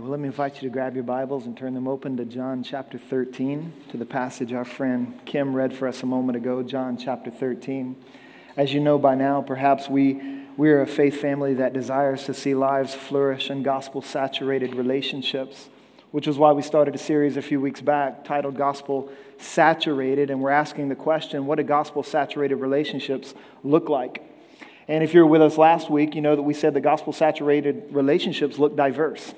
right, well, let me invite you to grab your Bibles and turn them open to John chapter 13, to the passage our friend Kim read for us a moment ago, John chapter 13. As you know by now, perhaps we, we are a faith family that desires to see lives flourish in gospel saturated relationships, which is why we started a series a few weeks back titled Gospel Saturated, and we're asking the question what do gospel saturated relationships look like? And if you're with us last week, you know that we said the gospel saturated relationships look diverse.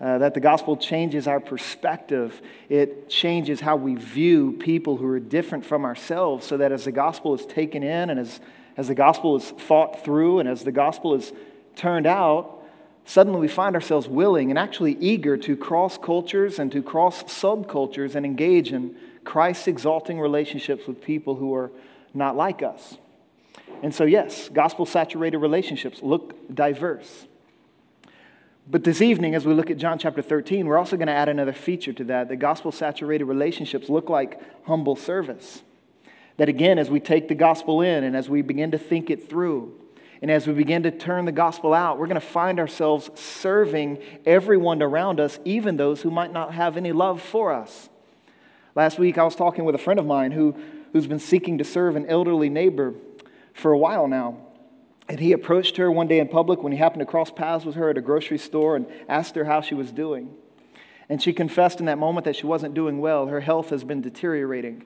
Uh, that the gospel changes our perspective. It changes how we view people who are different from ourselves, so that as the gospel is taken in and as, as the gospel is thought through and as the gospel is turned out, suddenly we find ourselves willing and actually eager to cross cultures and to cross subcultures and engage in Christ exalting relationships with people who are not like us. And so, yes, gospel saturated relationships look diverse. But this evening, as we look at John chapter 13, we're also going to add another feature to that. The gospel saturated relationships look like humble service. That again, as we take the gospel in and as we begin to think it through, and as we begin to turn the gospel out, we're going to find ourselves serving everyone around us, even those who might not have any love for us. Last week, I was talking with a friend of mine who, who's been seeking to serve an elderly neighbor for a while now. And he approached her one day in public when he happened to cross paths with her at a grocery store and asked her how she was doing. And she confessed in that moment that she wasn't doing well. Her health has been deteriorating.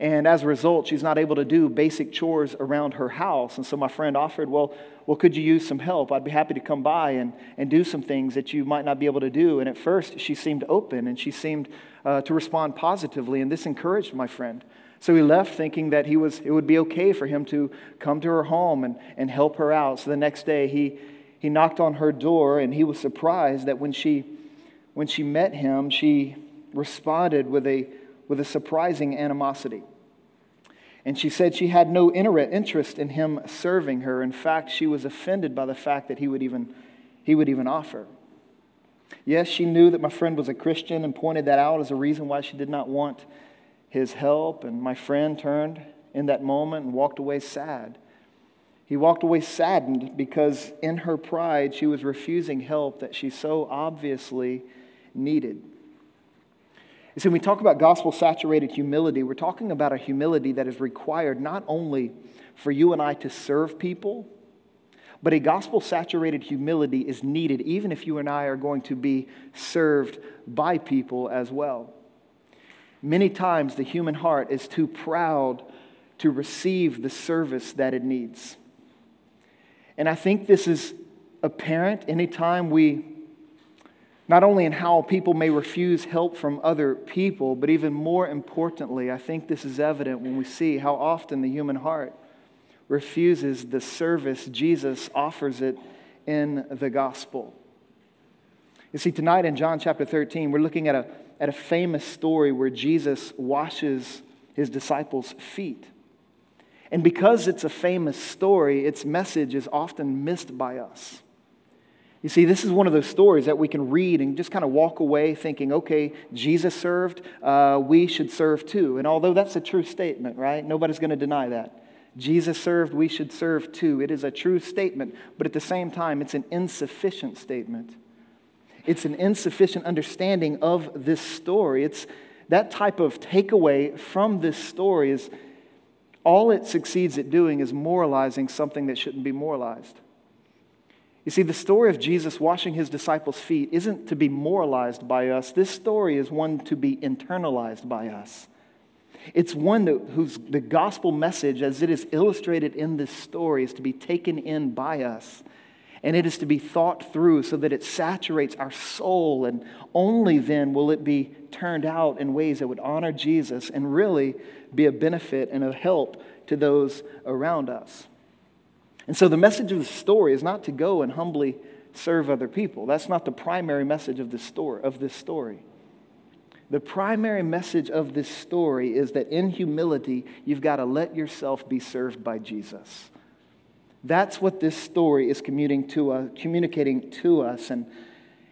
And as a result, she's not able to do basic chores around her house. And so my friend offered, Well, well could you use some help? I'd be happy to come by and, and do some things that you might not be able to do. And at first, she seemed open and she seemed uh, to respond positively. And this encouraged my friend. So he left thinking that he was, it would be okay for him to come to her home and, and help her out. So the next day he, he knocked on her door and he was surprised that when she, when she met him, she responded with a, with a surprising animosity. And she said she had no interest in him serving her. In fact, she was offended by the fact that he would even, he would even offer. Yes, she knew that my friend was a Christian and pointed that out as a reason why she did not want his help, and my friend turned in that moment and walked away sad. He walked away saddened because in her pride, she was refusing help that she so obviously needed. You see, when we talk about gospel saturated humility, we're talking about a humility that is required not only for you and I to serve people, but a gospel saturated humility is needed even if you and I are going to be served by people as well. Many times the human heart is too proud to receive the service that it needs. And I think this is apparent anytime we, not only in how people may refuse help from other people, but even more importantly, I think this is evident when we see how often the human heart refuses the service Jesus offers it in the gospel. You see, tonight in John chapter 13, we're looking at a at a famous story where Jesus washes his disciples' feet. And because it's a famous story, its message is often missed by us. You see, this is one of those stories that we can read and just kind of walk away thinking, okay, Jesus served, uh, we should serve too. And although that's a true statement, right? Nobody's going to deny that. Jesus served, we should serve too. It is a true statement, but at the same time, it's an insufficient statement. It's an insufficient understanding of this story. It's that type of takeaway from this story is all it succeeds at doing is moralizing something that shouldn't be moralized. You see, the story of Jesus washing his disciples' feet isn't to be moralized by us. This story is one to be internalized by us. It's one that, whose the gospel message, as it is illustrated in this story, is to be taken in by us and it is to be thought through so that it saturates our soul, and only then will it be turned out in ways that would honor Jesus and really be a benefit and a help to those around us. And so the message of the story is not to go and humbly serve other people. That's not the primary message of this story. Of this story. The primary message of this story is that in humility, you've got to let yourself be served by Jesus. That's what this story is to us, communicating to us. And,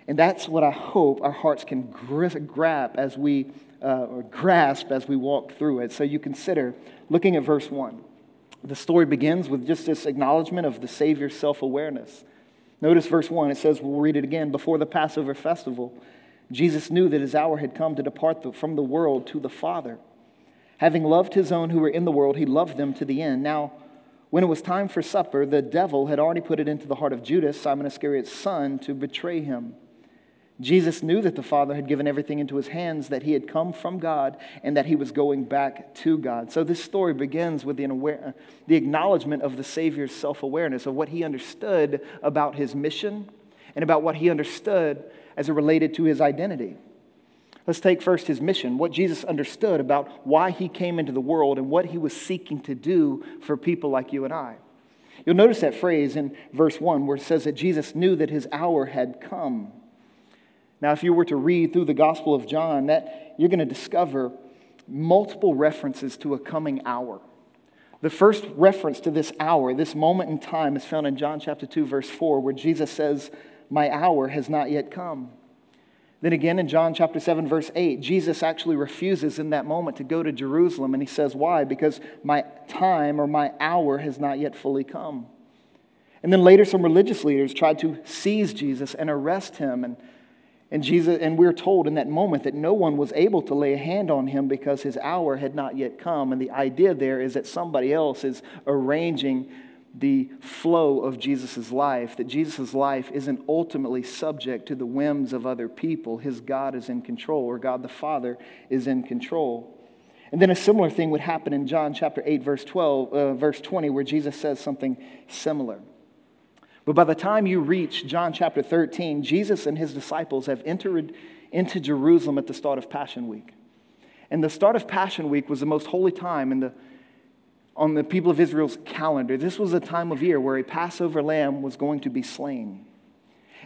and that's what I hope our hearts can grab as we, uh, or grasp as we walk through it. So you consider looking at verse 1. The story begins with just this acknowledgement of the Savior's self awareness. Notice verse 1. It says, we'll read it again. Before the Passover festival, Jesus knew that his hour had come to depart from the world to the Father. Having loved his own who were in the world, he loved them to the end. Now, when it was time for supper, the devil had already put it into the heart of Judas, Simon Iscariot's son, to betray him. Jesus knew that the Father had given everything into his hands, that he had come from God, and that he was going back to God. So this story begins with the, aware, the acknowledgement of the Savior's self awareness, of what he understood about his mission and about what he understood as it related to his identity. Let's take first his mission, what Jesus understood about why he came into the world and what he was seeking to do for people like you and I. You'll notice that phrase in verse 1 where it says that Jesus knew that his hour had come. Now, if you were to read through the Gospel of John, that you're going to discover multiple references to a coming hour. The first reference to this hour, this moment in time, is found in John chapter 2, verse 4, where Jesus says, My hour has not yet come. Then again in John chapter 7, verse 8, Jesus actually refuses in that moment to go to Jerusalem. And he says, Why? Because my time or my hour has not yet fully come. And then later, some religious leaders tried to seize Jesus and arrest him. And, and, Jesus, and we're told in that moment that no one was able to lay a hand on him because his hour had not yet come. And the idea there is that somebody else is arranging the flow of Jesus' life, that Jesus' life isn't ultimately subject to the whims of other people. His God is in control, or God the Father is in control. And then a similar thing would happen in John chapter 8, verse 12, uh, verse 20, where Jesus says something similar. But by the time you reach John chapter 13, Jesus and his disciples have entered into Jerusalem at the start of Passion Week. And the start of Passion Week was the most holy time in the on the people of Israel's calendar. This was a time of year where a Passover lamb was going to be slain.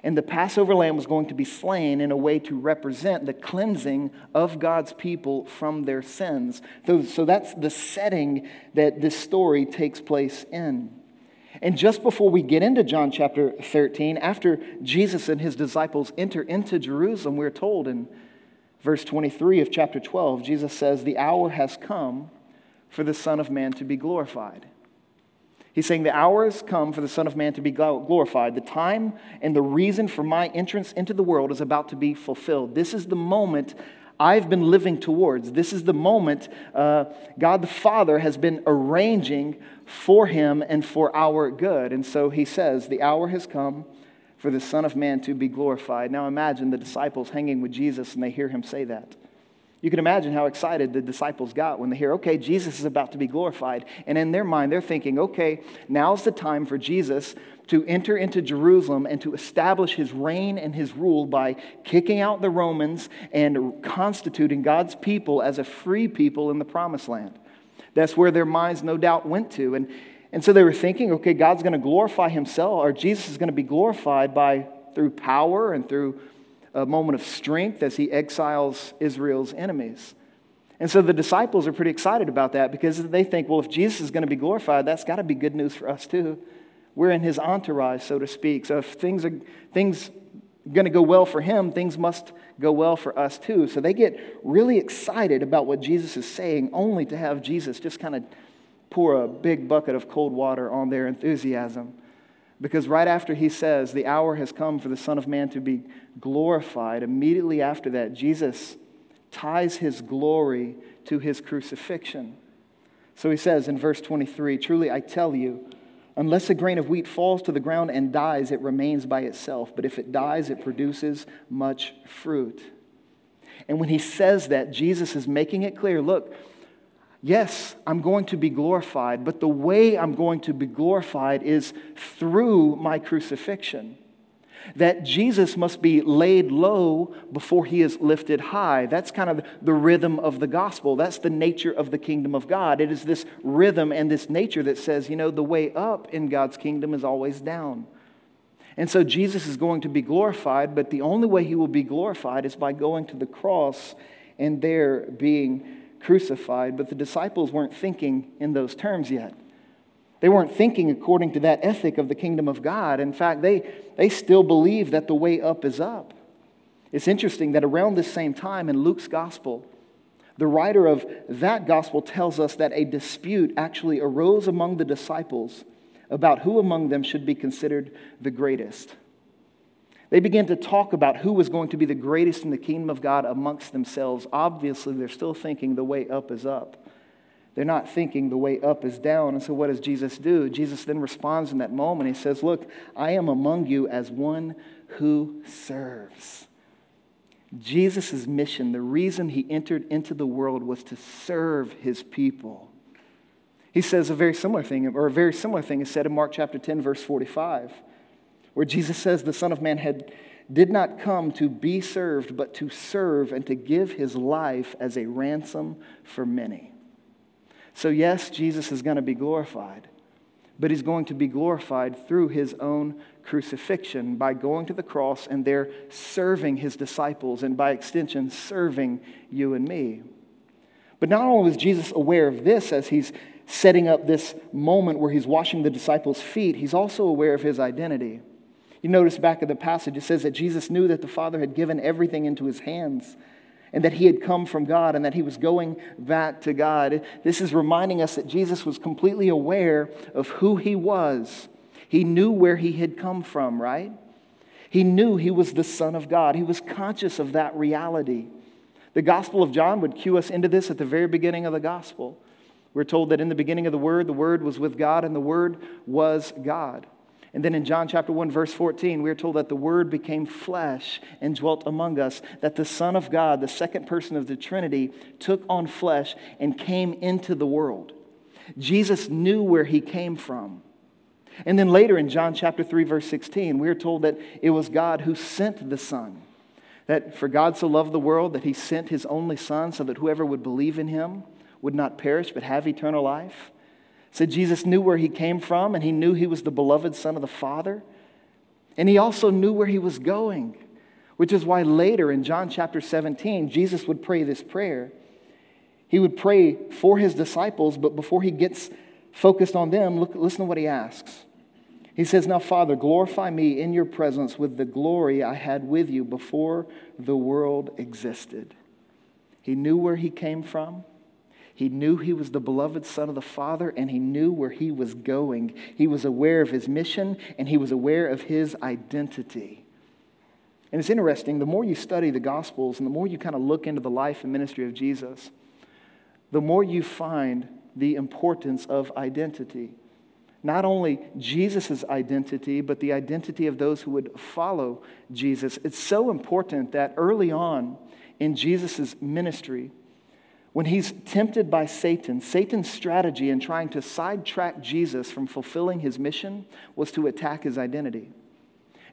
And the Passover lamb was going to be slain in a way to represent the cleansing of God's people from their sins. So, so that's the setting that this story takes place in. And just before we get into John chapter 13, after Jesus and his disciples enter into Jerusalem, we're told in verse 23 of chapter 12, Jesus says, The hour has come for the Son of Man to be glorified. He's saying the hour has come for the Son of Man to be glorified. The time and the reason for my entrance into the world is about to be fulfilled. This is the moment I've been living towards. This is the moment uh, God the Father has been arranging for him and for our good. And so he says, The hour has come for the Son of Man to be glorified. Now imagine the disciples hanging with Jesus and they hear him say that. You can imagine how excited the disciples got when they hear, okay, Jesus is about to be glorified. And in their mind, they're thinking, okay, now's the time for Jesus to enter into Jerusalem and to establish his reign and his rule by kicking out the Romans and constituting God's people as a free people in the promised land. That's where their minds, no doubt, went to. And, and so they were thinking, okay, God's going to glorify himself, or Jesus is going to be glorified by through power and through a moment of strength as he exiles Israel's enemies. And so the disciples are pretty excited about that because they think, well, if Jesus is going to be glorified, that's got to be good news for us too. We're in his entourage, so to speak. So if things are things going to go well for him, things must go well for us too. So they get really excited about what Jesus is saying, only to have Jesus just kind of pour a big bucket of cold water on their enthusiasm. Because right after he says, The hour has come for the Son of Man to be glorified, immediately after that, Jesus ties his glory to his crucifixion. So he says in verse 23 Truly I tell you, unless a grain of wheat falls to the ground and dies, it remains by itself. But if it dies, it produces much fruit. And when he says that, Jesus is making it clear look, Yes, I'm going to be glorified, but the way I'm going to be glorified is through my crucifixion. That Jesus must be laid low before he is lifted high. That's kind of the rhythm of the gospel. That's the nature of the kingdom of God. It is this rhythm and this nature that says, you know, the way up in God's kingdom is always down. And so Jesus is going to be glorified, but the only way he will be glorified is by going to the cross and there being crucified, but the disciples weren't thinking in those terms yet. They weren't thinking according to that ethic of the kingdom of God. In fact, they, they still believe that the way up is up. It's interesting that around this same time in Luke's gospel, the writer of that gospel tells us that a dispute actually arose among the disciples about who among them should be considered the greatest. They began to talk about who was going to be the greatest in the kingdom of God amongst themselves. Obviously, they're still thinking the way up is up. They're not thinking the way up is down. And so, what does Jesus do? Jesus then responds in that moment. He says, Look, I am among you as one who serves. Jesus' mission, the reason he entered into the world was to serve his people. He says a very similar thing, or a very similar thing is said in Mark chapter 10, verse 45 where Jesus says the Son of Man had, did not come to be served, but to serve and to give his life as a ransom for many. So, yes, Jesus is going to be glorified, but he's going to be glorified through his own crucifixion by going to the cross and there serving his disciples, and by extension, serving you and me. But not only was Jesus aware of this as he's setting up this moment where he's washing the disciples' feet, he's also aware of his identity. You notice back in the passage, it says that Jesus knew that the Father had given everything into his hands and that he had come from God and that he was going back to God. This is reminding us that Jesus was completely aware of who he was. He knew where he had come from, right? He knew he was the Son of God. He was conscious of that reality. The Gospel of John would cue us into this at the very beginning of the Gospel. We're told that in the beginning of the Word, the Word was with God, and the Word was God. And then in John chapter 1, verse 14, we are told that the Word became flesh and dwelt among us, that the Son of God, the second person of the Trinity, took on flesh and came into the world. Jesus knew where he came from. And then later in John chapter 3, verse 16, we are told that it was God who sent the Son. That for God so loved the world that he sent his only Son so that whoever would believe in him would not perish but have eternal life said Jesus knew where he came from and he knew he was the beloved Son of the Father. And he also knew where he was going, which is why later in John chapter 17, Jesus would pray this prayer. He would pray for his disciples, but before he gets focused on them, look, listen to what he asks. He says, Now, Father, glorify me in your presence with the glory I had with you before the world existed. He knew where he came from. He knew he was the beloved Son of the Father, and he knew where he was going. He was aware of his mission, and he was aware of his identity. And it's interesting, the more you study the Gospels and the more you kind of look into the life and ministry of Jesus, the more you find the importance of identity. Not only Jesus' identity, but the identity of those who would follow Jesus. It's so important that early on in Jesus' ministry, when he's tempted by Satan, Satan's strategy in trying to sidetrack Jesus from fulfilling his mission was to attack his identity.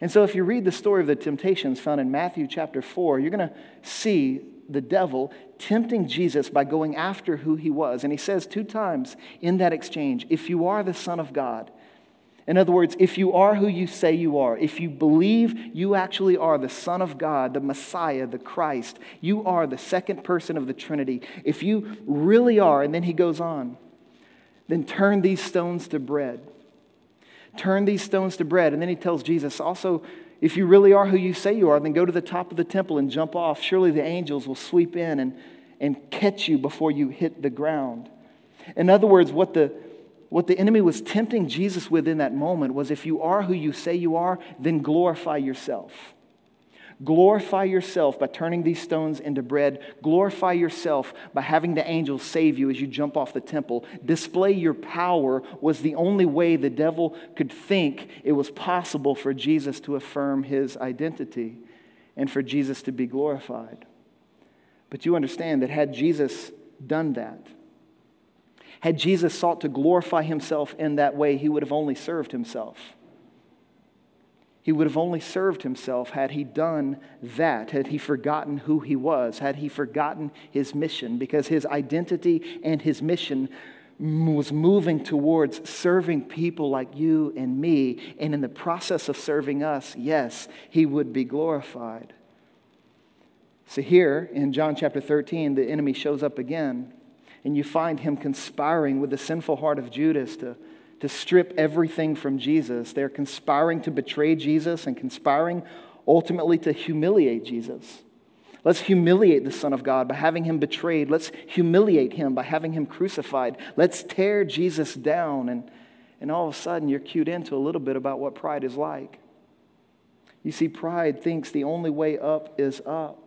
And so, if you read the story of the temptations found in Matthew chapter 4, you're going to see the devil tempting Jesus by going after who he was. And he says two times in that exchange, If you are the Son of God, in other words, if you are who you say you are, if you believe you actually are the Son of God, the Messiah, the Christ, you are the second person of the Trinity, if you really are, and then he goes on, then turn these stones to bread. Turn these stones to bread. And then he tells Jesus, also, if you really are who you say you are, then go to the top of the temple and jump off. Surely the angels will sweep in and, and catch you before you hit the ground. In other words, what the what the enemy was tempting Jesus with in that moment was if you are who you say you are, then glorify yourself. Glorify yourself by turning these stones into bread. Glorify yourself by having the angels save you as you jump off the temple. Display your power was the only way the devil could think it was possible for Jesus to affirm his identity and for Jesus to be glorified. But you understand that had Jesus done that, had Jesus sought to glorify himself in that way, he would have only served himself. He would have only served himself had he done that, had he forgotten who he was, had he forgotten his mission, because his identity and his mission was moving towards serving people like you and me. And in the process of serving us, yes, he would be glorified. So here in John chapter 13, the enemy shows up again and you find him conspiring with the sinful heart of Judas to, to strip everything from Jesus. They're conspiring to betray Jesus and conspiring ultimately to humiliate Jesus. Let's humiliate the Son of God by having him betrayed. Let's humiliate him by having him crucified. Let's tear Jesus down. And, and all of a sudden, you're cued into a little bit about what pride is like. You see, pride thinks the only way up is up.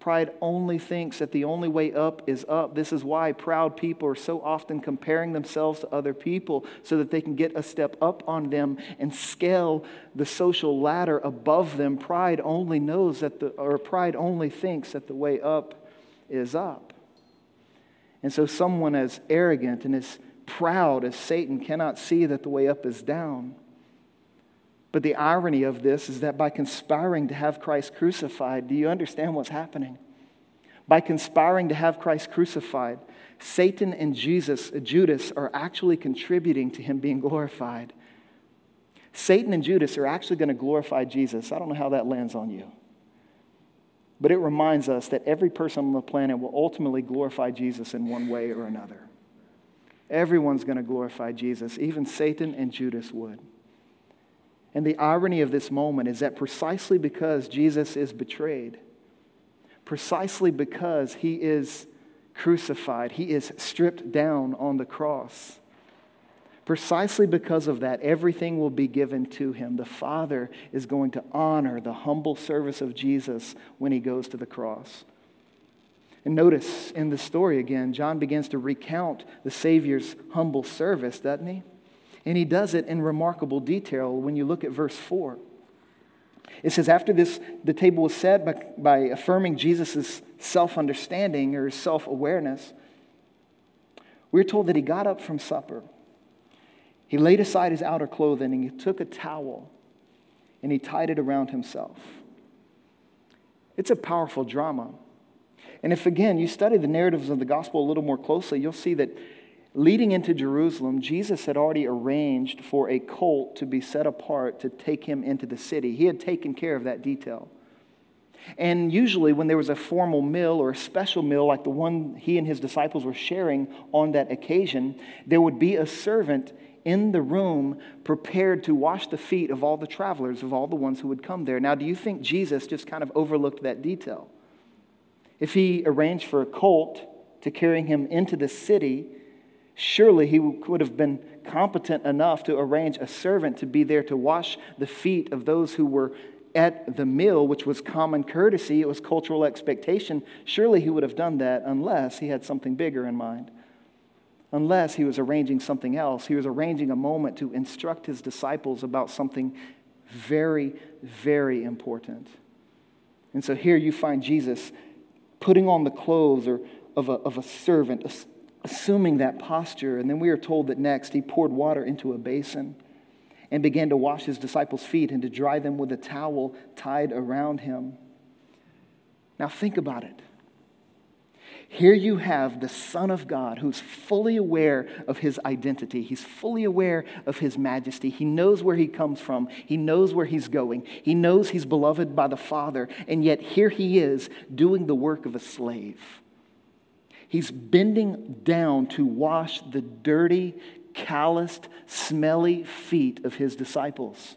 Pride only thinks that the only way up is up. This is why proud people are so often comparing themselves to other people so that they can get a step up on them and scale the social ladder above them. Pride only knows that the, or pride only thinks that the way up is up. And so someone as arrogant and as proud as Satan cannot see that the way up is down. But the irony of this is that by conspiring to have Christ crucified, do you understand what's happening? By conspiring to have Christ crucified, Satan and Jesus, Judas, are actually contributing to him being glorified. Satan and Judas are actually going to glorify Jesus. I don't know how that lands on you. But it reminds us that every person on the planet will ultimately glorify Jesus in one way or another. Everyone's going to glorify Jesus, even Satan and Judas would. And the irony of this moment is that precisely because Jesus is betrayed, precisely because he is crucified, he is stripped down on the cross. Precisely because of that, everything will be given to him. The Father is going to honor the humble service of Jesus when he goes to the cross. And notice in the story again, John begins to recount the Savior's humble service, doesn't he? And he does it in remarkable detail when you look at verse 4. It says, After this, the table was set by, by affirming Jesus' self understanding or self awareness. We're told that he got up from supper. He laid aside his outer clothing and he took a towel and he tied it around himself. It's a powerful drama. And if, again, you study the narratives of the gospel a little more closely, you'll see that Leading into Jerusalem, Jesus had already arranged for a colt to be set apart to take him into the city. He had taken care of that detail. And usually, when there was a formal meal or a special meal like the one he and his disciples were sharing on that occasion, there would be a servant in the room prepared to wash the feet of all the travelers, of all the ones who would come there. Now, do you think Jesus just kind of overlooked that detail? If he arranged for a colt to carry him into the city, Surely he would have been competent enough to arrange a servant to be there to wash the feet of those who were at the meal, which was common courtesy, it was cultural expectation. Surely he would have done that unless he had something bigger in mind. Unless he was arranging something else. He was arranging a moment to instruct his disciples about something very, very important. And so here you find Jesus putting on the clothes or of a, of a servant, assuming that posture. And then we are told that next he poured water into a basin and began to wash his disciples' feet and to dry them with a towel tied around him. Now, think about it. Here you have the Son of God who's fully aware of his identity. He's fully aware of his majesty. He knows where he comes from. He knows where he's going. He knows he's beloved by the Father. And yet, here he is doing the work of a slave. He's bending down to wash the dirty, calloused, smelly feet of his disciples.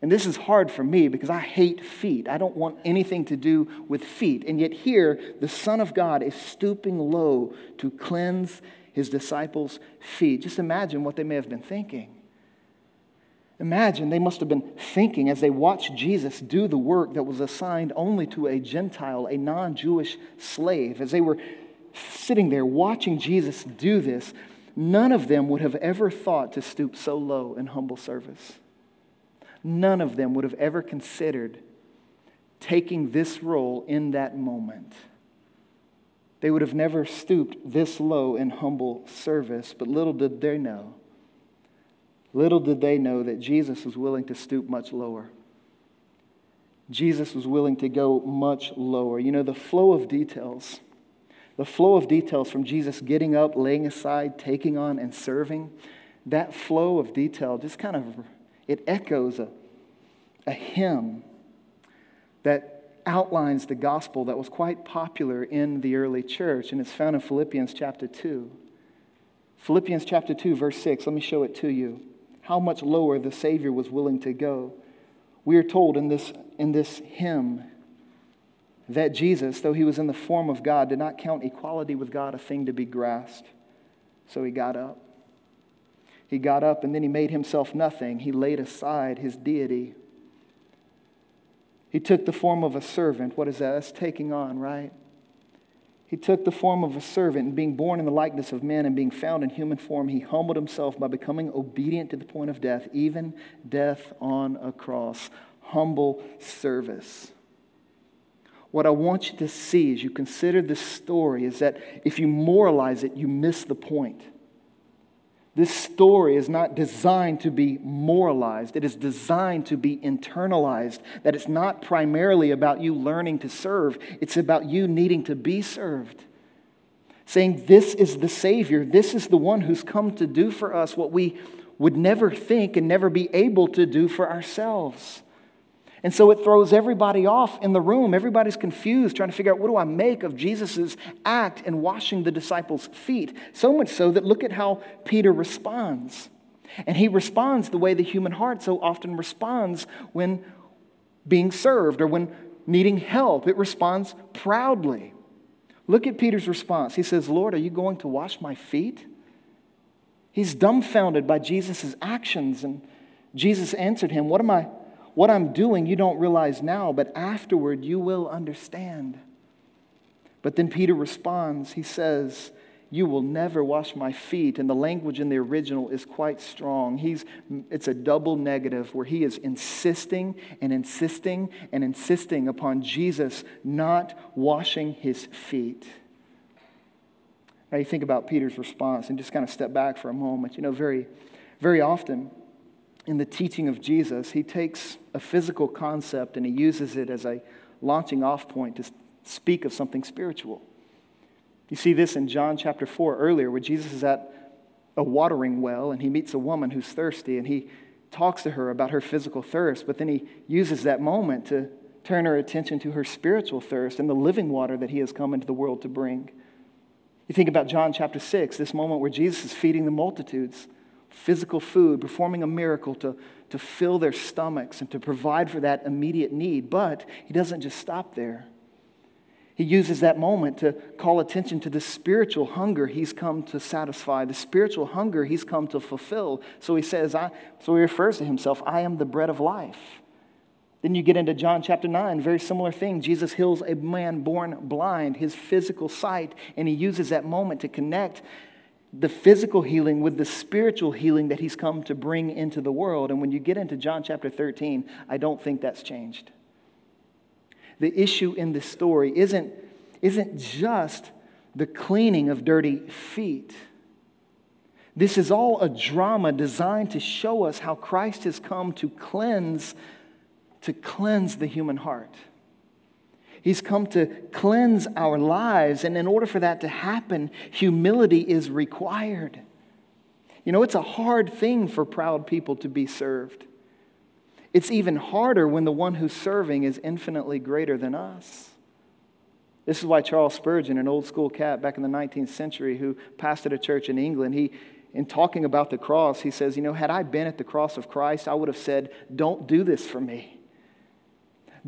And this is hard for me because I hate feet. I don't want anything to do with feet. And yet, here, the Son of God is stooping low to cleanse his disciples' feet. Just imagine what they may have been thinking. Imagine they must have been thinking as they watched Jesus do the work that was assigned only to a Gentile, a non Jewish slave, as they were sitting there watching Jesus do this, none of them would have ever thought to stoop so low in humble service. None of them would have ever considered taking this role in that moment. They would have never stooped this low in humble service, but little did they know. Little did they know that Jesus was willing to stoop much lower. Jesus was willing to go much lower. You know, the flow of details the flow of details from Jesus getting up, laying aside, taking on, and serving, that flow of detail just kind of it echoes a, a hymn that outlines the gospel that was quite popular in the early church, and it's found in Philippians chapter 2. Philippians chapter 2, verse 6, let me show it to you. How much lower the Savior was willing to go. We are told in this, in this hymn that Jesus, though he was in the form of God, did not count equality with God a thing to be grasped. So he got up. He got up and then he made himself nothing. He laid aside his deity. He took the form of a servant. What is that? That's taking on, right? He took the form of a servant, and being born in the likeness of men and being found in human form, he humbled himself by becoming obedient to the point of death, even death on a cross. Humble service. What I want you to see as you consider this story is that if you moralize it, you miss the point. This story is not designed to be moralized. It is designed to be internalized. That it's not primarily about you learning to serve, it's about you needing to be served. Saying, This is the Savior. This is the one who's come to do for us what we would never think and never be able to do for ourselves. And so it throws everybody off in the room. Everybody's confused, trying to figure out what do I make of Jesus' act in washing the disciples' feet. So much so that look at how Peter responds. And he responds the way the human heart so often responds when being served or when needing help. It responds proudly. Look at Peter's response. He says, Lord, are you going to wash my feet? He's dumbfounded by Jesus' actions. And Jesus answered him, What am I? What I'm doing, you don't realize now, but afterward you will understand. But then Peter responds. He says, You will never wash my feet. And the language in the original is quite strong. He's, it's a double negative where he is insisting and insisting and insisting upon Jesus not washing his feet. Now you think about Peter's response and just kind of step back for a moment. You know, very, very often in the teaching of Jesus, he takes a physical concept and he uses it as a launching off point to speak of something spiritual. You see this in John chapter 4 earlier, where Jesus is at a watering well and he meets a woman who's thirsty and he talks to her about her physical thirst, but then he uses that moment to turn her attention to her spiritual thirst and the living water that he has come into the world to bring. You think about John chapter 6, this moment where Jesus is feeding the multitudes physical food, performing a miracle to, to fill their stomachs and to provide for that immediate need. But he doesn't just stop there. He uses that moment to call attention to the spiritual hunger he's come to satisfy, the spiritual hunger he's come to fulfill. So he says, I, so he refers to himself, I am the bread of life. Then you get into John chapter 9, very similar thing. Jesus heals a man born blind, his physical sight, and he uses that moment to connect the physical healing with the spiritual healing that he's come to bring into the world. And when you get into John chapter 13, I don't think that's changed. The issue in this story isn't, isn't just the cleaning of dirty feet. This is all a drama designed to show us how Christ has come to cleanse to cleanse the human heart. He's come to cleanse our lives. And in order for that to happen, humility is required. You know, it's a hard thing for proud people to be served. It's even harder when the one who's serving is infinitely greater than us. This is why Charles Spurgeon, an old school cat back in the 19th century who pastored a church in England, he, in talking about the cross, he says, You know, had I been at the cross of Christ, I would have said, Don't do this for me.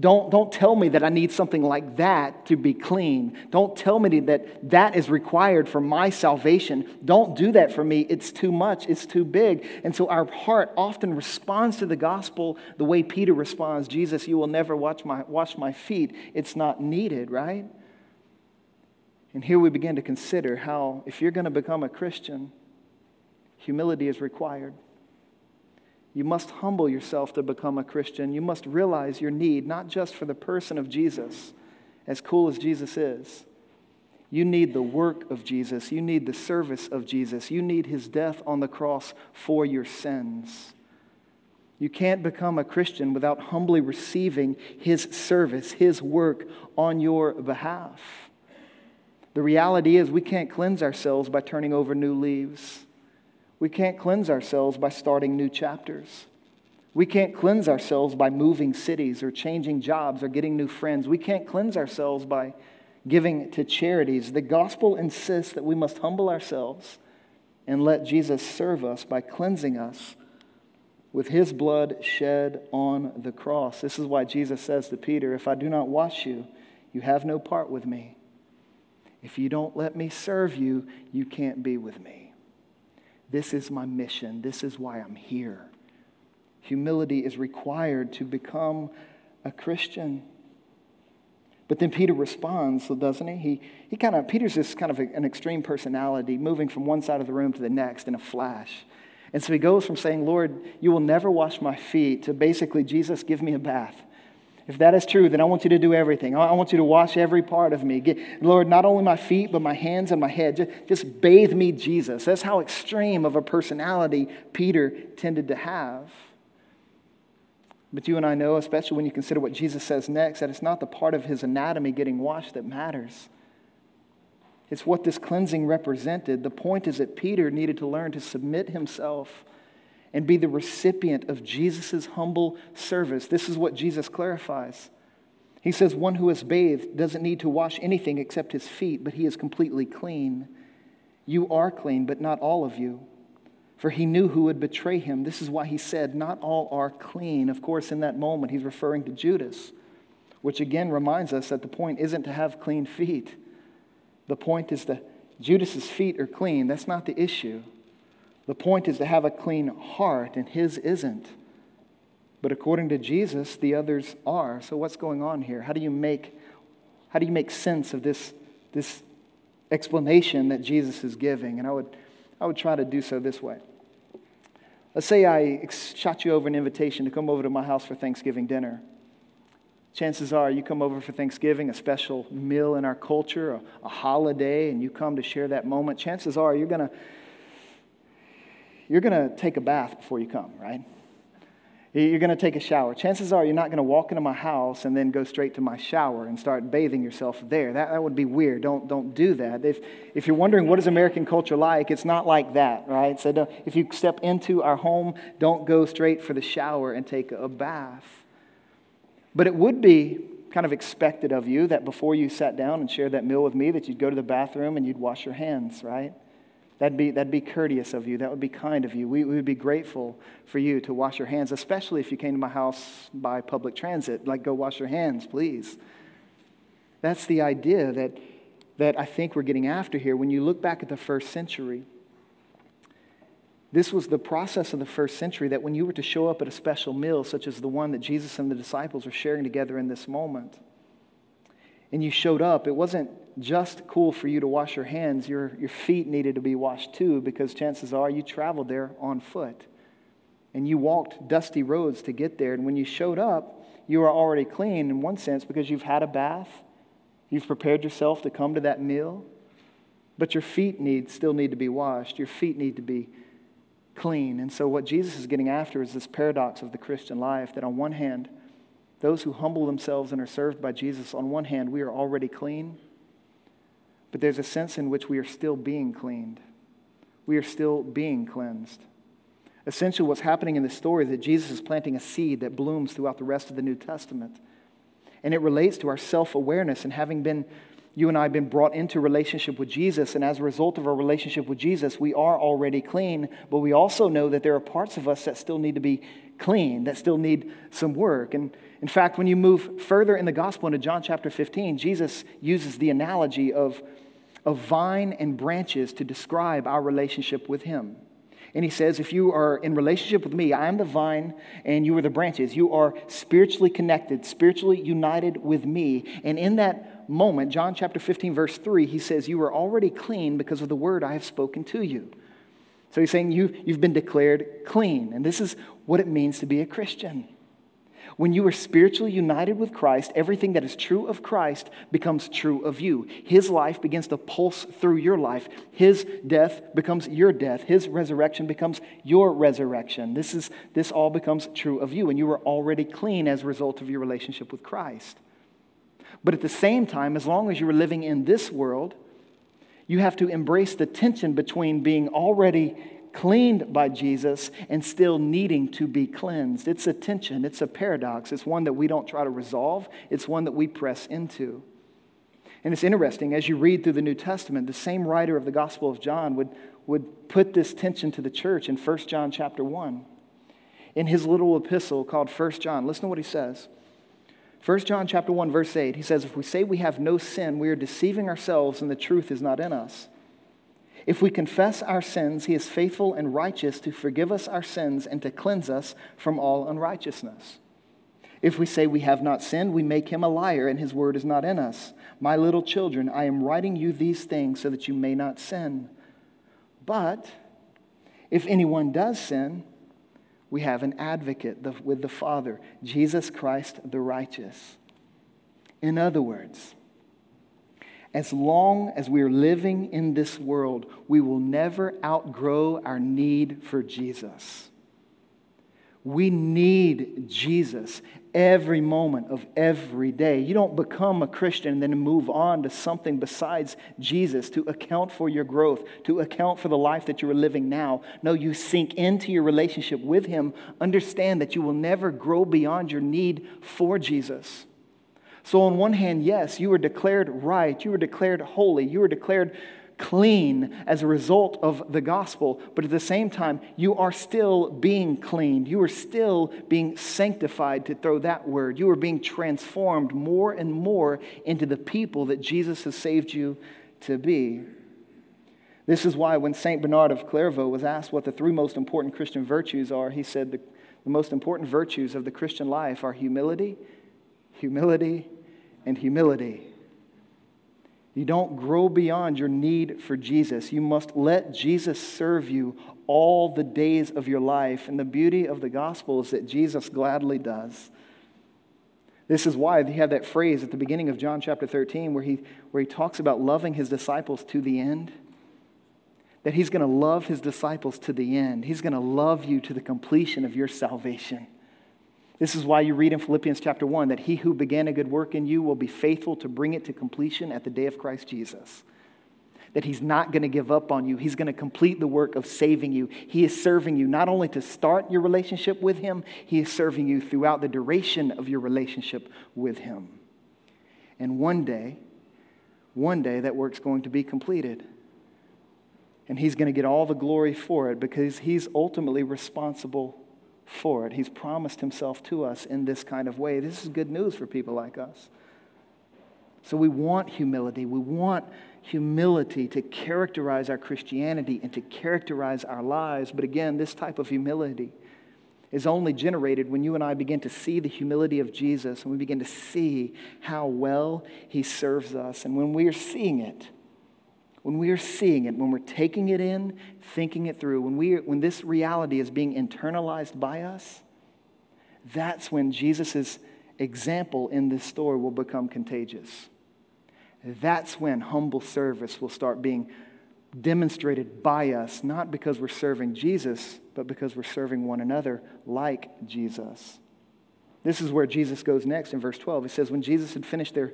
Don't, don't tell me that I need something like that to be clean. Don't tell me that that is required for my salvation. Don't do that for me. It's too much. It's too big. And so our heart often responds to the gospel the way Peter responds Jesus, you will never wash my, wash my feet. It's not needed, right? And here we begin to consider how, if you're going to become a Christian, humility is required. You must humble yourself to become a Christian. You must realize your need, not just for the person of Jesus, as cool as Jesus is. You need the work of Jesus. You need the service of Jesus. You need his death on the cross for your sins. You can't become a Christian without humbly receiving his service, his work on your behalf. The reality is, we can't cleanse ourselves by turning over new leaves. We can't cleanse ourselves by starting new chapters. We can't cleanse ourselves by moving cities or changing jobs or getting new friends. We can't cleanse ourselves by giving to charities. The gospel insists that we must humble ourselves and let Jesus serve us by cleansing us with his blood shed on the cross. This is why Jesus says to Peter, If I do not wash you, you have no part with me. If you don't let me serve you, you can't be with me. This is my mission. This is why I'm here. Humility is required to become a Christian? But then Peter responds, doesn't he? He, he kind of, Peter's this kind of a, an extreme personality, moving from one side of the room to the next in a flash. And so he goes from saying, Lord, you will never wash my feet, to basically, Jesus, give me a bath. If that is true, then I want you to do everything. I want you to wash every part of me. Get, Lord, not only my feet, but my hands and my head. Just, just bathe me, Jesus. That's how extreme of a personality Peter tended to have. But you and I know, especially when you consider what Jesus says next, that it's not the part of his anatomy getting washed that matters. It's what this cleansing represented. The point is that Peter needed to learn to submit himself and be the recipient of Jesus' humble service. This is what Jesus clarifies. He says, One who is bathed doesn't need to wash anything except his feet, but he is completely clean. You are clean, but not all of you. For he knew who would betray him. This is why he said, Not all are clean. Of course, in that moment, he's referring to Judas, which again reminds us that the point isn't to have clean feet. The point is that Judas's feet are clean. That's not the issue. The point is to have a clean heart, and his isn't. But according to Jesus, the others are. So what's going on here? How do you make, how do you make sense of this, this explanation that Jesus is giving? And I would, I would try to do so this way. Let's say I shot you over an invitation to come over to my house for Thanksgiving dinner. Chances are you come over for Thanksgiving, a special meal in our culture, a, a holiday, and you come to share that moment. Chances are you're going to you're going to take a bath before you come, right? You're going to take a shower. Chances are you're not going to walk into my house and then go straight to my shower and start bathing yourself there. That, that would be weird. Don't, don't do that. If, if you're wondering what is American culture like, it's not like that, right? So if you step into our home, don't go straight for the shower and take a bath. But it would be kind of expected of you that before you sat down and shared that meal with me that you'd go to the bathroom and you'd wash your hands, right? That'd be, that'd be courteous of you. That would be kind of you. We, we would be grateful for you to wash your hands, especially if you came to my house by public transit. Like, go wash your hands, please. That's the idea that, that I think we're getting after here. When you look back at the first century, this was the process of the first century that when you were to show up at a special meal, such as the one that Jesus and the disciples are sharing together in this moment, and you showed up, it wasn't just cool for you to wash your hands, your, your feet needed to be washed too, because chances are you traveled there on foot. And you walked dusty roads to get there. And when you showed up, you were already clean in one sense because you've had a bath, you've prepared yourself to come to that meal. But your feet need, still need to be washed. Your feet need to be clean. And so, what Jesus is getting after is this paradox of the Christian life that, on one hand, those who humble themselves and are served by Jesus, on one hand, we are already clean but there's a sense in which we are still being cleaned. We are still being cleansed. Essentially, what's happening in this story is that Jesus is planting a seed that blooms throughout the rest of the New Testament. And it relates to our self awareness and having been, you and I have been brought into relationship with Jesus. And as a result of our relationship with Jesus, we are already clean. But we also know that there are parts of us that still need to be clean, that still need some work. And in fact, when you move further in the gospel into John chapter 15, Jesus uses the analogy of of vine and branches to describe our relationship with Him. And he says, if you are in relationship with me, I am the vine and you are the branches. You are spiritually connected, spiritually united with me. And in that moment, John chapter 15, verse 3, he says, You are already clean because of the word I have spoken to you. So he's saying you, you've been declared clean. And this is what it means to be a Christian. When you are spiritually united with Christ, everything that is true of Christ becomes true of you. His life begins to pulse through your life. His death becomes your death. His resurrection becomes your resurrection. This, is, this all becomes true of you, and you are already clean as a result of your relationship with Christ. But at the same time, as long as you are living in this world, you have to embrace the tension between being already cleaned by Jesus and still needing to be cleansed. It's a tension, it's a paradox. It's one that we don't try to resolve, it's one that we press into. And it's interesting, as you read through the New Testament, the same writer of the Gospel of John would, would put this tension to the church in 1 John chapter 1. In his little epistle called 1 John, listen to what he says. 1 John chapter 1 verse 8 he says if we say we have no sin we are deceiving ourselves and the truth is not in us if we confess our sins, he is faithful and righteous to forgive us our sins and to cleanse us from all unrighteousness. If we say we have not sinned, we make him a liar, and his word is not in us. My little children, I am writing you these things so that you may not sin. But if anyone does sin, we have an advocate with the Father, Jesus Christ the righteous. In other words, as long as we are living in this world, we will never outgrow our need for Jesus. We need Jesus every moment of every day. You don't become a Christian and then move on to something besides Jesus to account for your growth, to account for the life that you are living now. No, you sink into your relationship with Him. Understand that you will never grow beyond your need for Jesus. So, on one hand, yes, you were declared right, you were declared holy, you were declared clean as a result of the gospel, but at the same time, you are still being cleaned. You are still being sanctified, to throw that word. You are being transformed more and more into the people that Jesus has saved you to be. This is why when St. Bernard of Clairvaux was asked what the three most important Christian virtues are, he said the, the most important virtues of the Christian life are humility, humility, and humility. You don't grow beyond your need for Jesus. You must let Jesus serve you all the days of your life. And the beauty of the gospel is that Jesus gladly does. This is why he had that phrase at the beginning of John chapter 13 where he, where he talks about loving his disciples to the end. That he's going to love his disciples to the end. He's going to love you to the completion of your salvation. This is why you read in Philippians chapter 1 that he who began a good work in you will be faithful to bring it to completion at the day of Christ Jesus. That he's not going to give up on you. He's going to complete the work of saving you. He is serving you not only to start your relationship with him, he is serving you throughout the duration of your relationship with him. And one day, one day that work's going to be completed. And he's going to get all the glory for it because he's ultimately responsible for it. He's promised himself to us in this kind of way. This is good news for people like us. So we want humility. We want humility to characterize our Christianity and to characterize our lives. But again, this type of humility is only generated when you and I begin to see the humility of Jesus and we begin to see how well he serves us. And when we are seeing it, when we are seeing it, when we're taking it in, thinking it through, when, we, when this reality is being internalized by us, that's when Jesus' example in this story will become contagious. That's when humble service will start being demonstrated by us, not because we're serving Jesus, but because we're serving one another like Jesus. This is where Jesus goes next in verse 12. It says, When Jesus had finished their,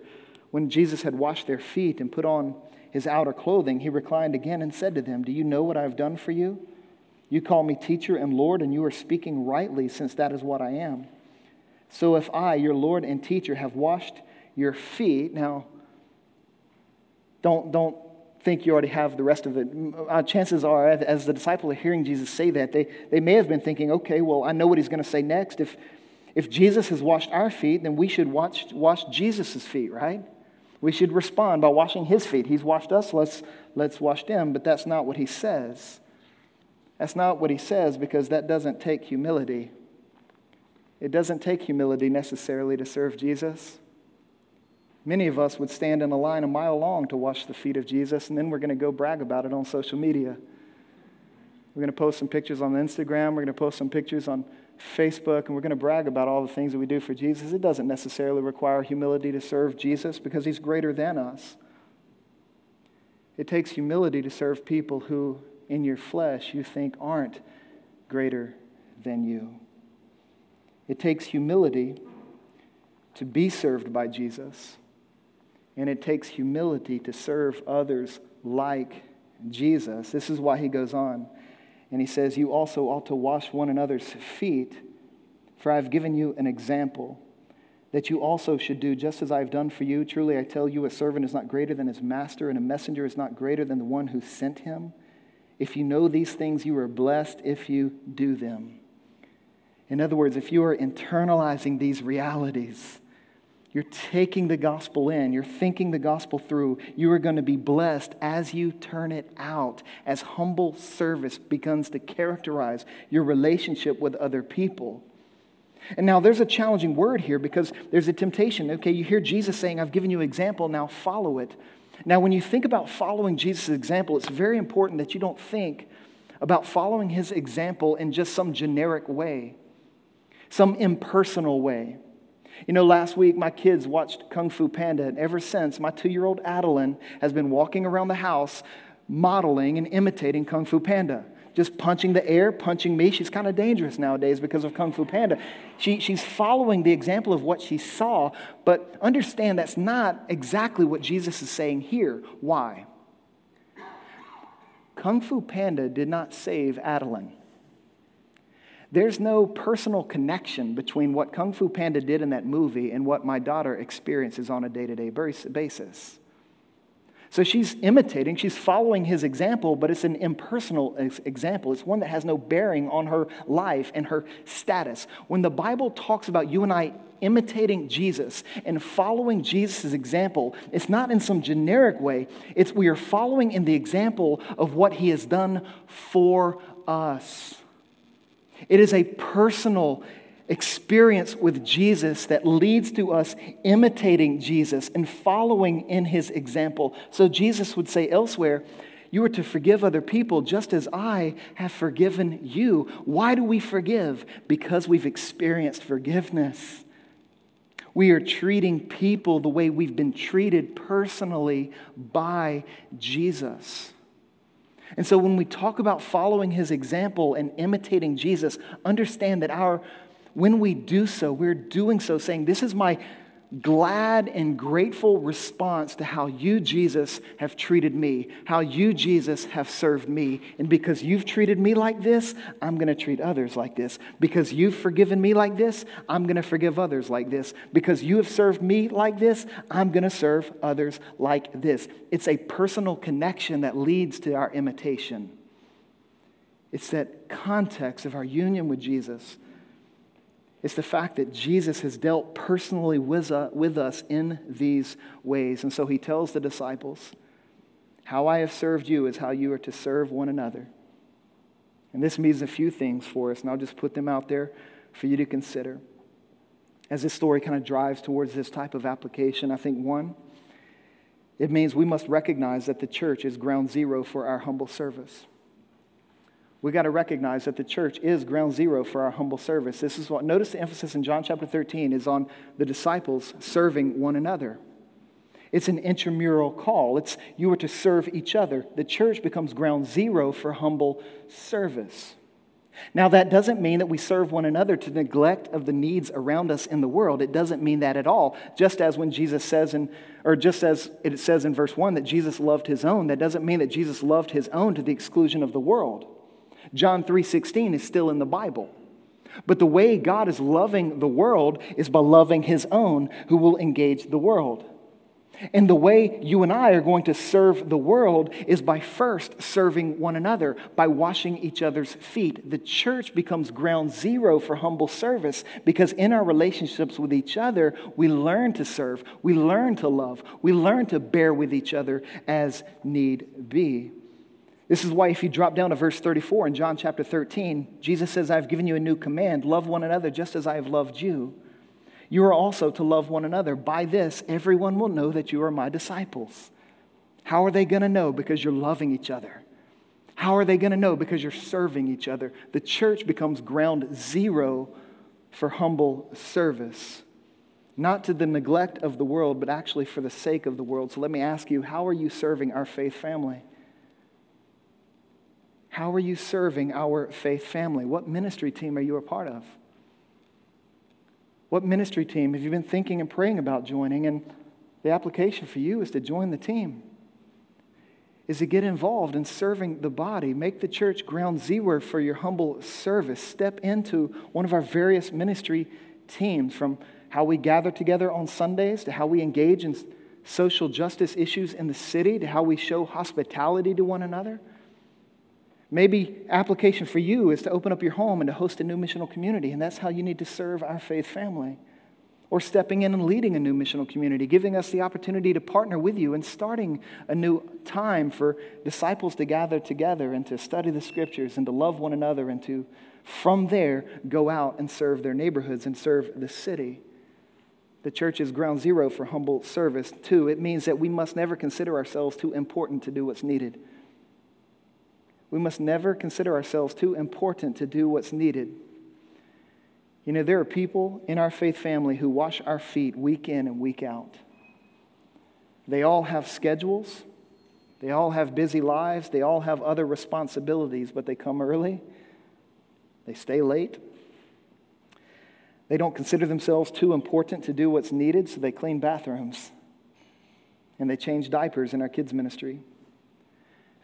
when Jesus had washed their feet and put on his outer clothing, he reclined again and said to them, Do you know what I have done for you? You call me teacher and Lord, and you are speaking rightly, since that is what I am. So if I, your Lord and teacher, have washed your feet, now don't, don't think you already have the rest of it. Uh, chances are, as the disciple are hearing Jesus say that, they, they may have been thinking, okay, well, I know what he's going to say next. If, if Jesus has washed our feet, then we should wash, wash Jesus' feet, right? We should respond by washing his feet. He's washed us, let's, let's wash them. But that's not what he says. That's not what he says because that doesn't take humility. It doesn't take humility necessarily to serve Jesus. Many of us would stand in a line a mile long to wash the feet of Jesus, and then we're going to go brag about it on social media. We're going to post some pictures on Instagram. We're going to post some pictures on Facebook and we're going to brag about all the things that we do for Jesus, it doesn't necessarily require humility to serve Jesus because he's greater than us. It takes humility to serve people who, in your flesh, you think aren't greater than you. It takes humility to be served by Jesus, and it takes humility to serve others like Jesus. This is why he goes on. And he says, You also ought to wash one another's feet, for I have given you an example that you also should do just as I have done for you. Truly, I tell you, a servant is not greater than his master, and a messenger is not greater than the one who sent him. If you know these things, you are blessed if you do them. In other words, if you are internalizing these realities, you're taking the gospel in, you're thinking the gospel through. You are going to be blessed as you turn it out, as humble service begins to characterize your relationship with other people. And now there's a challenging word here because there's a temptation. Okay, you hear Jesus saying, I've given you an example, now follow it. Now, when you think about following Jesus' example, it's very important that you don't think about following his example in just some generic way, some impersonal way. You know, last week my kids watched Kung Fu Panda, and ever since, my two year old Adeline has been walking around the house modeling and imitating Kung Fu Panda. Just punching the air, punching me. She's kind of dangerous nowadays because of Kung Fu Panda. She, she's following the example of what she saw, but understand that's not exactly what Jesus is saying here. Why? Kung Fu Panda did not save Adeline. There's no personal connection between what Kung Fu Panda did in that movie and what my daughter experiences on a day to day basis. So she's imitating, she's following his example, but it's an impersonal example. It's one that has no bearing on her life and her status. When the Bible talks about you and I imitating Jesus and following Jesus' example, it's not in some generic way. It's we are following in the example of what he has done for us. It is a personal experience with Jesus that leads to us imitating Jesus and following in his example. So Jesus would say elsewhere, you are to forgive other people just as I have forgiven you. Why do we forgive? Because we've experienced forgiveness. We are treating people the way we've been treated personally by Jesus. And so when we talk about following his example and imitating Jesus, understand that our when we do so, we're doing so saying, This is my glad and grateful response to how you, Jesus, have treated me, how you, Jesus, have served me. And because you've treated me like this, I'm going to treat others like this. Because you've forgiven me like this, I'm going to forgive others like this. Because you have served me like this, I'm going to serve others like this. It's a personal connection that leads to our imitation. It's that context of our union with Jesus it's the fact that Jesus has dealt personally with, uh, us in these ways. And so he tells the disciples, How I have served you is how you are to serve one another. And this means a few things for us, and I'll just put them out there for you to consider. As this story kind of drives towards this type of application, I think one, it means we must recognize that the church is ground zero for our humble service we got to recognize that the church is ground zero for our humble service. This is what, notice the emphasis in John chapter 13 is on the disciples serving one another. It's an intramural call. It's you are to serve each other. The church becomes ground zero for humble service. Now, that doesn't mean that we serve one another to neglect of the needs around us in the world. It doesn't mean that at all. Just as when Jesus says, in, or just as it says in verse 1 that Jesus loved his own, that doesn't mean that Jesus loved his own to the exclusion of the world. John 3:16 is still in the Bible. But the way God is loving the world is by loving his own who will engage the world. And the way you and I are going to serve the world is by first serving one another, by washing each other's feet. The church becomes ground zero for humble service because in our relationships with each other, we learn to serve, we learn to love, we learn to bear with each other as need be. This is why, if you drop down to verse 34 in John chapter 13, Jesus says, I've given you a new command love one another just as I have loved you. You are also to love one another. By this, everyone will know that you are my disciples. How are they going to know? Because you're loving each other. How are they going to know? Because you're serving each other. The church becomes ground zero for humble service, not to the neglect of the world, but actually for the sake of the world. So let me ask you, how are you serving our faith family? How are you serving our faith family? What ministry team are you a part of? What ministry team have you been thinking and praying about joining? And the application for you is to join the team, is to get involved in serving the body. Make the church ground zero for your humble service. Step into one of our various ministry teams from how we gather together on Sundays to how we engage in social justice issues in the city to how we show hospitality to one another. Maybe application for you is to open up your home and to host a new missional community, and that's how you need to serve our faith family. Or stepping in and leading a new missional community, giving us the opportunity to partner with you and starting a new time for disciples to gather together and to study the scriptures and to love one another and to From there, go out and serve their neighborhoods and serve the city. The church is ground zero for humble service. Two, it means that we must never consider ourselves too important to do what's needed. We must never consider ourselves too important to do what's needed. You know, there are people in our faith family who wash our feet week in and week out. They all have schedules, they all have busy lives, they all have other responsibilities, but they come early, they stay late. They don't consider themselves too important to do what's needed, so they clean bathrooms and they change diapers in our kids' ministry.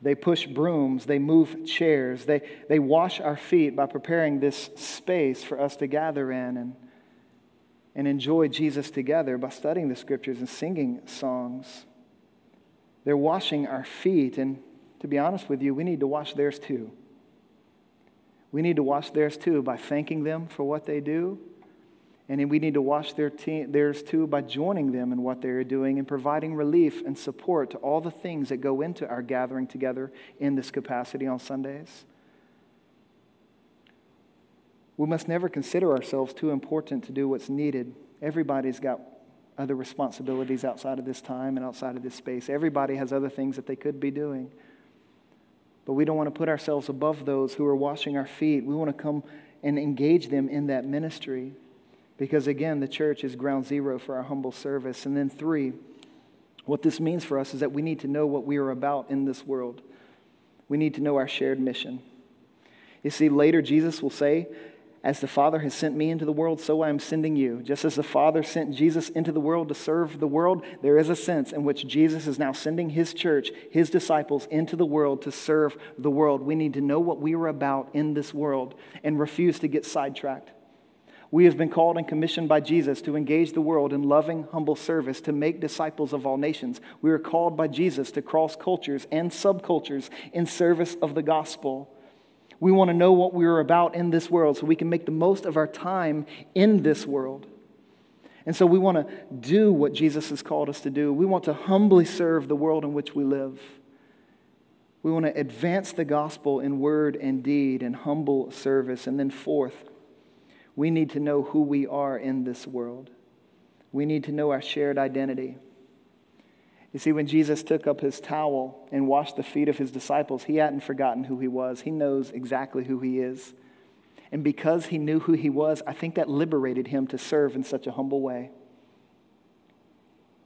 They push brooms, they move chairs, they, they wash our feet by preparing this space for us to gather in and, and enjoy Jesus together by studying the scriptures and singing songs. They're washing our feet, and to be honest with you, we need to wash theirs too. We need to wash theirs too by thanking them for what they do and we need to wash their te- theirs too by joining them in what they are doing and providing relief and support to all the things that go into our gathering together in this capacity on Sundays. We must never consider ourselves too important to do what's needed. Everybody's got other responsibilities outside of this time and outside of this space. Everybody has other things that they could be doing. But we don't want to put ourselves above those who are washing our feet. We want to come and engage them in that ministry. Because again, the church is ground zero for our humble service. And then, three, what this means for us is that we need to know what we are about in this world. We need to know our shared mission. You see, later Jesus will say, As the Father has sent me into the world, so I am sending you. Just as the Father sent Jesus into the world to serve the world, there is a sense in which Jesus is now sending his church, his disciples, into the world to serve the world. We need to know what we are about in this world and refuse to get sidetracked. We have been called and commissioned by Jesus to engage the world in loving, humble service, to make disciples of all nations. We are called by Jesus to cross cultures and subcultures in service of the gospel. We want to know what we are about in this world so we can make the most of our time in this world. And so we want to do what Jesus has called us to do. We want to humbly serve the world in which we live. We want to advance the gospel in word and deed and humble service. And then, fourth, we need to know who we are in this world. We need to know our shared identity. You see, when Jesus took up his towel and washed the feet of his disciples, he hadn't forgotten who he was. He knows exactly who he is. And because he knew who he was, I think that liberated him to serve in such a humble way.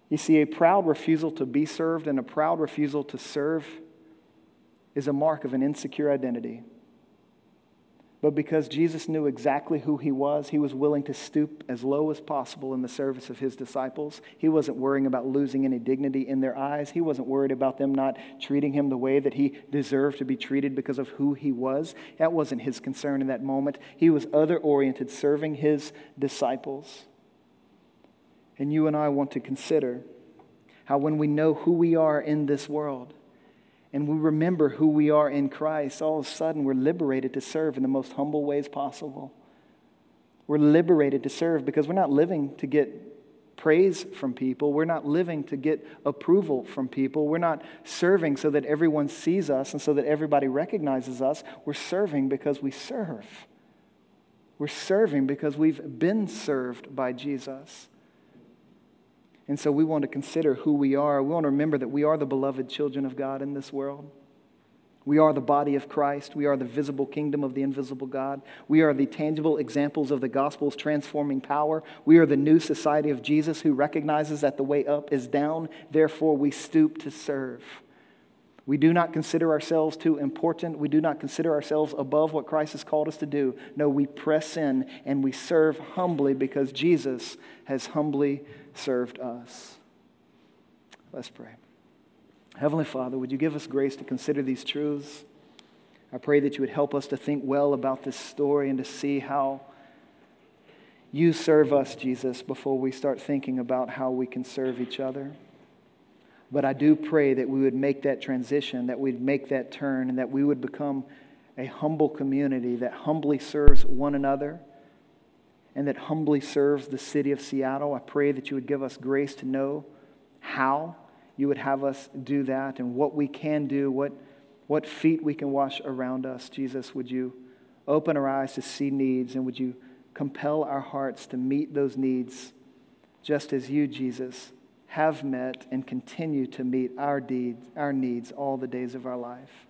You see, a proud refusal to be served and a proud refusal to serve is a mark of an insecure identity. But because Jesus knew exactly who he was, he was willing to stoop as low as possible in the service of his disciples. He wasn't worrying about losing any dignity in their eyes. He wasn't worried about them not treating him the way that he deserved to be treated because of who he was. That wasn't his concern in that moment. He was other oriented, serving his disciples. And you and I want to consider how when we know who we are in this world, and we remember who we are in Christ, all of a sudden we're liberated to serve in the most humble ways possible. We're liberated to serve because we're not living to get praise from people. We're not living to get approval from people. We're not serving so that everyone sees us and so that everybody recognizes us. We're serving because we serve. We're serving because we've been served by Jesus. And so we want to consider who we are. We want to remember that we are the beloved children of God in this world. We are the body of Christ. We are the visible kingdom of the invisible God. We are the tangible examples of the gospel's transforming power. We are the new society of Jesus who recognizes that the way up is down. Therefore, we stoop to serve. We do not consider ourselves too important. We do not consider ourselves above what Christ has called us to do. No, we press in and we serve humbly because Jesus has humbly served us. Let's pray. Heavenly Father, would you give us grace to consider these truths? I pray that you would help us to think well about this story and to see how you serve us, Jesus, before we start thinking about how we can serve each other. But I do pray that we would make that transition, that we'd make that turn, and that we would become a humble community that humbly serves one another and that humbly serves the city of Seattle. I pray that you would give us grace to know how you would have us do that and what we can do, what, what feet we can wash around us. Jesus, would you open our eyes to see needs, and would you compel our hearts to meet those needs just as you, Jesus, have met and continue to meet our, deeds, our needs all the days of our life.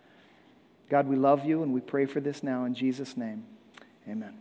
God, we love you and we pray for this now in Jesus' name. Amen.